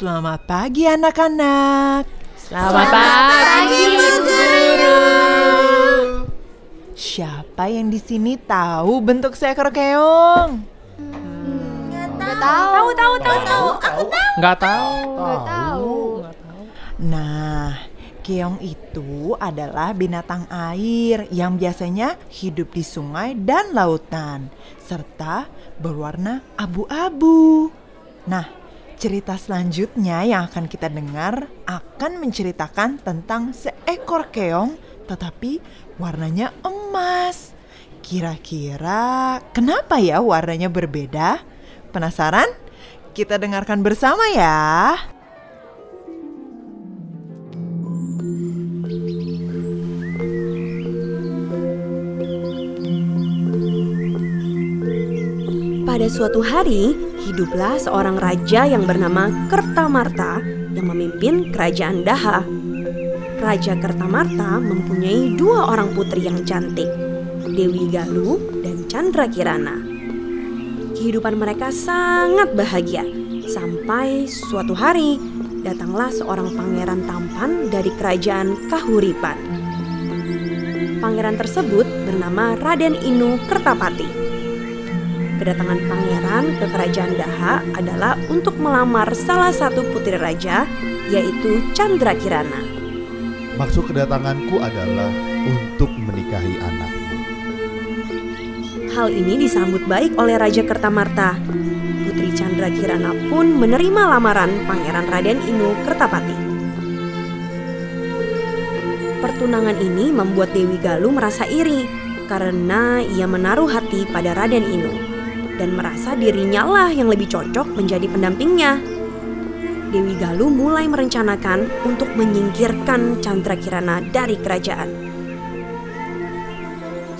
Selamat pagi anak-anak. Selamat pagi, Bu Guru. Siapa yang di sini tahu bentuk seekor keong? Nggak tahu. Tahu, tahu, tahu, tahu. Aku tahu. Nggak tahu. Nggak tahu. Nah, keong itu adalah binatang air yang biasanya hidup di sungai dan lautan serta berwarna abu-abu. Nah, cerita selanjutnya yang akan kita dengar akan menceritakan tentang seekor keong tetapi warnanya emas. Kira-kira kenapa ya warnanya berbeda? Penasaran? Kita dengarkan bersama ya. Pada suatu hari, hiduplah seorang raja yang bernama Kertamarta yang memimpin kerajaan Daha. Raja Kertamarta mempunyai dua orang putri yang cantik, Dewi Galuh dan Chandra Kirana. Kehidupan mereka sangat bahagia sampai suatu hari datanglah seorang pangeran tampan dari kerajaan Kahuripan. Pangeran tersebut bernama Raden Inu Kertapati. Kedatangan pangeran ke kerajaan Daha adalah untuk melamar salah satu putri raja, yaitu Chandra Kirana. Maksud kedatanganku adalah untuk menikahi anakmu. Hal ini disambut baik oleh Raja Kertamarta. Putri Chandra Kirana pun menerima lamaran Pangeran Raden Inu Kertapati. Pertunangan ini membuat Dewi Galuh merasa iri karena ia menaruh hati pada Raden Inu dan merasa dirinya lah yang lebih cocok menjadi pendampingnya. Dewi Galuh mulai merencanakan untuk menyingkirkan Chandra Kirana dari kerajaan.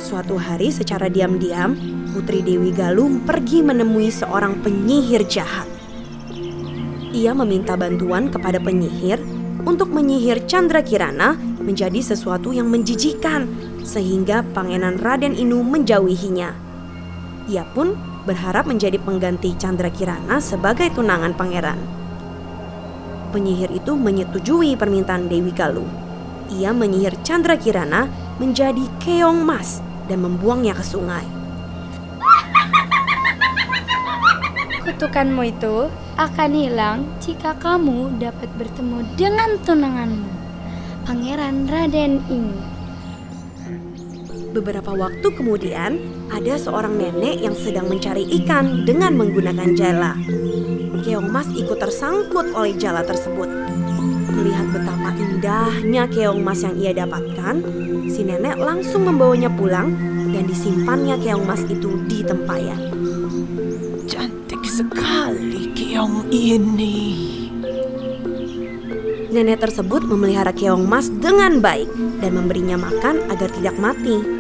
Suatu hari secara diam-diam, Putri Dewi Galuh pergi menemui seorang penyihir jahat. Ia meminta bantuan kepada penyihir untuk menyihir Chandra Kirana menjadi sesuatu yang menjijikan sehingga Pangeran Raden Inu menjauhinya. Ia pun berharap menjadi pengganti Chandra Kirana sebagai tunangan pangeran. Penyihir itu menyetujui permintaan Dewi Galuh. Ia menyihir Chandra Kirana menjadi keong mas dan membuangnya ke sungai. Kutukanmu itu akan hilang jika kamu dapat bertemu dengan tunanganmu, Pangeran Raden ini. Beberapa waktu kemudian, ada seorang nenek yang sedang mencari ikan dengan menggunakan jala. Keong Mas ikut tersangkut oleh jala tersebut. Melihat betapa indahnya keong mas yang ia dapatkan, si nenek langsung membawanya pulang dan disimpannya keong mas itu di tempayan. Cantik sekali keong ini. Nenek tersebut memelihara keong mas dengan baik dan memberinya makan agar tidak mati.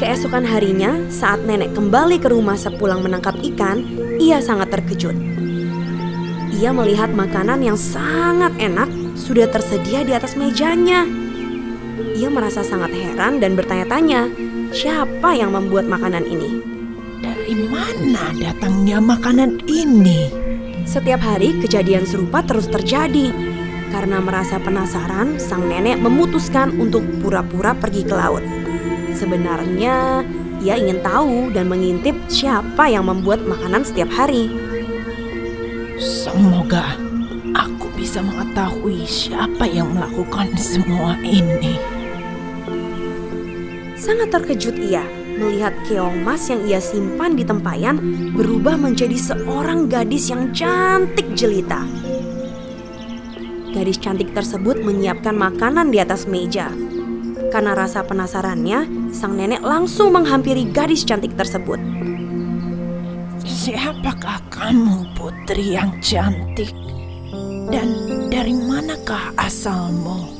Keesokan harinya, saat nenek kembali ke rumah sepulang menangkap ikan, ia sangat terkejut. Ia melihat makanan yang sangat enak sudah tersedia di atas mejanya. Ia merasa sangat heran dan bertanya-tanya, siapa yang membuat makanan ini? Dari mana datangnya makanan ini? Setiap hari kejadian serupa terus terjadi. Karena merasa penasaran, sang nenek memutuskan untuk pura-pura pergi ke laut. Sebenarnya, ia ingin tahu dan mengintip siapa yang membuat makanan setiap hari. Semoga aku bisa mengetahui siapa yang melakukan semua ini. Sangat terkejut ia melihat keong mas yang ia simpan di tempayan berubah menjadi seorang gadis yang cantik jelita. Gadis cantik tersebut menyiapkan makanan di atas meja. Karena rasa penasarannya, sang nenek langsung menghampiri gadis cantik tersebut. Siapakah kamu putri yang cantik? Dan dari manakah asalmu?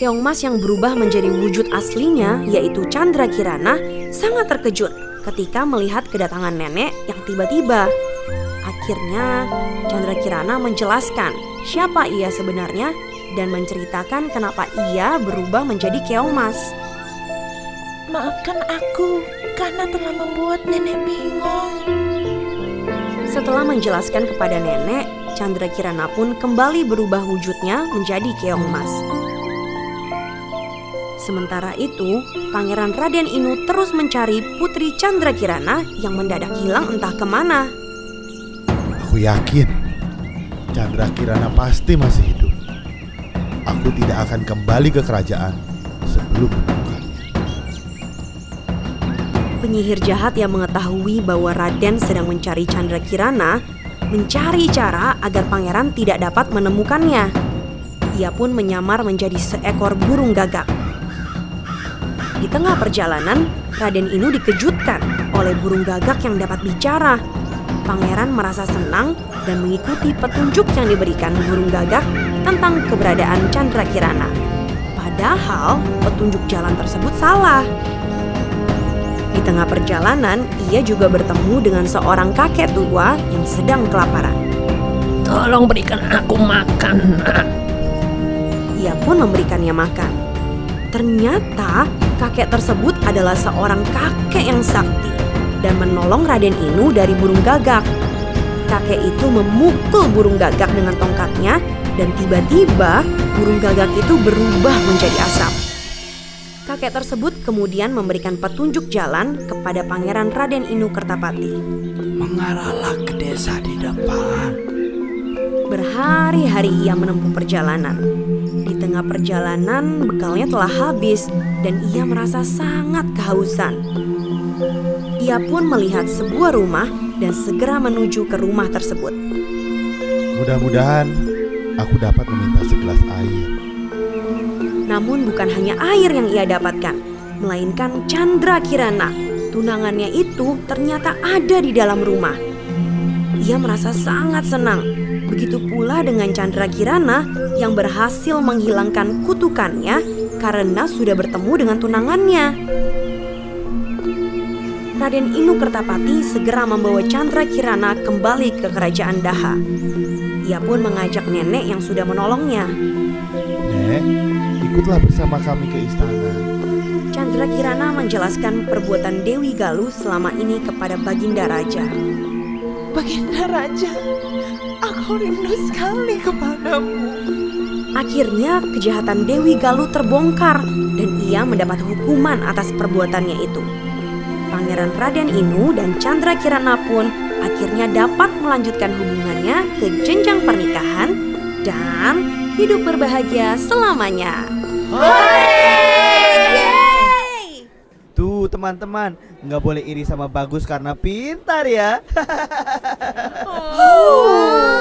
Keong Mas yang berubah menjadi wujud aslinya yaitu Chandra Kirana sangat terkejut ketika melihat kedatangan nenek yang tiba-tiba. Akhirnya Chandra Kirana menjelaskan siapa ia sebenarnya dan menceritakan kenapa ia berubah menjadi keong mas. Maafkan aku karena telah membuat nenek bingung. Setelah menjelaskan kepada nenek, Chandra Kirana pun kembali berubah wujudnya menjadi keong emas. Sementara itu, Pangeran Raden Inu terus mencari Putri Chandra Kirana yang mendadak hilang entah ke mana. Aku yakin Chandra Kirana pasti masih hidup. Aku tidak akan kembali ke kerajaan sebelum menemukannya. Penyihir jahat yang mengetahui bahwa Raden sedang mencari Chandra Kirana mencari cara agar pangeran tidak dapat menemukannya. Ia pun menyamar menjadi seekor burung gagak. Di tengah perjalanan, Raden Inu dikejutkan oleh burung gagak yang dapat bicara. Pangeran merasa senang dan mengikuti petunjuk yang diberikan burung gagak tentang keberadaan Chandra Kirana. Padahal petunjuk jalan tersebut salah. Di tengah perjalanan, ia juga bertemu dengan seorang kakek tua yang sedang kelaparan. Tolong berikan aku makan. Ia pun memberikannya makan. Ternyata kakek tersebut adalah seorang kakek yang sakti dan menolong Raden Inu dari burung gagak. Kakek itu memukul burung gagak dengan tongkatnya dan tiba-tiba burung gagak itu berubah menjadi asap. Kakek tersebut kemudian memberikan petunjuk jalan kepada Pangeran Raden Inu Kertapati. Mengarahlah ke desa di depan. Berhari-hari ia menempuh perjalanan. Di tengah perjalanan, bekalnya telah habis dan ia merasa sangat kehausan. Ia pun melihat sebuah rumah dan segera menuju ke rumah tersebut. Mudah-mudahan aku dapat meminta segelas air. Namun bukan hanya air yang ia dapatkan, melainkan Chandra Kirana. Tunangannya itu ternyata ada di dalam rumah. Ia merasa sangat senang. Begitu pula dengan Chandra Kirana yang berhasil menghilangkan kutukannya karena sudah bertemu dengan tunangannya. Raden Inu Kertapati segera membawa Chandra Kirana kembali ke kerajaan Daha. Ia pun mengajak nenek yang sudah menolongnya. Nek, ikutlah bersama kami ke istana. Chandra Kirana menjelaskan perbuatan Dewi Galuh selama ini kepada Baginda Raja. Baginda Raja, aku rindu sekali kepadamu. Akhirnya kejahatan Dewi Galuh terbongkar dan ia mendapat hukuman atas perbuatannya itu. Pangeran Raden Inu dan Chandra Kirana pun akhirnya dapat melanjutkan hubungannya ke jenjang pernikahan dan hidup berbahagia selamanya. Tuh teman-teman, nggak boleh iri sama bagus karena pintar ya. Oh,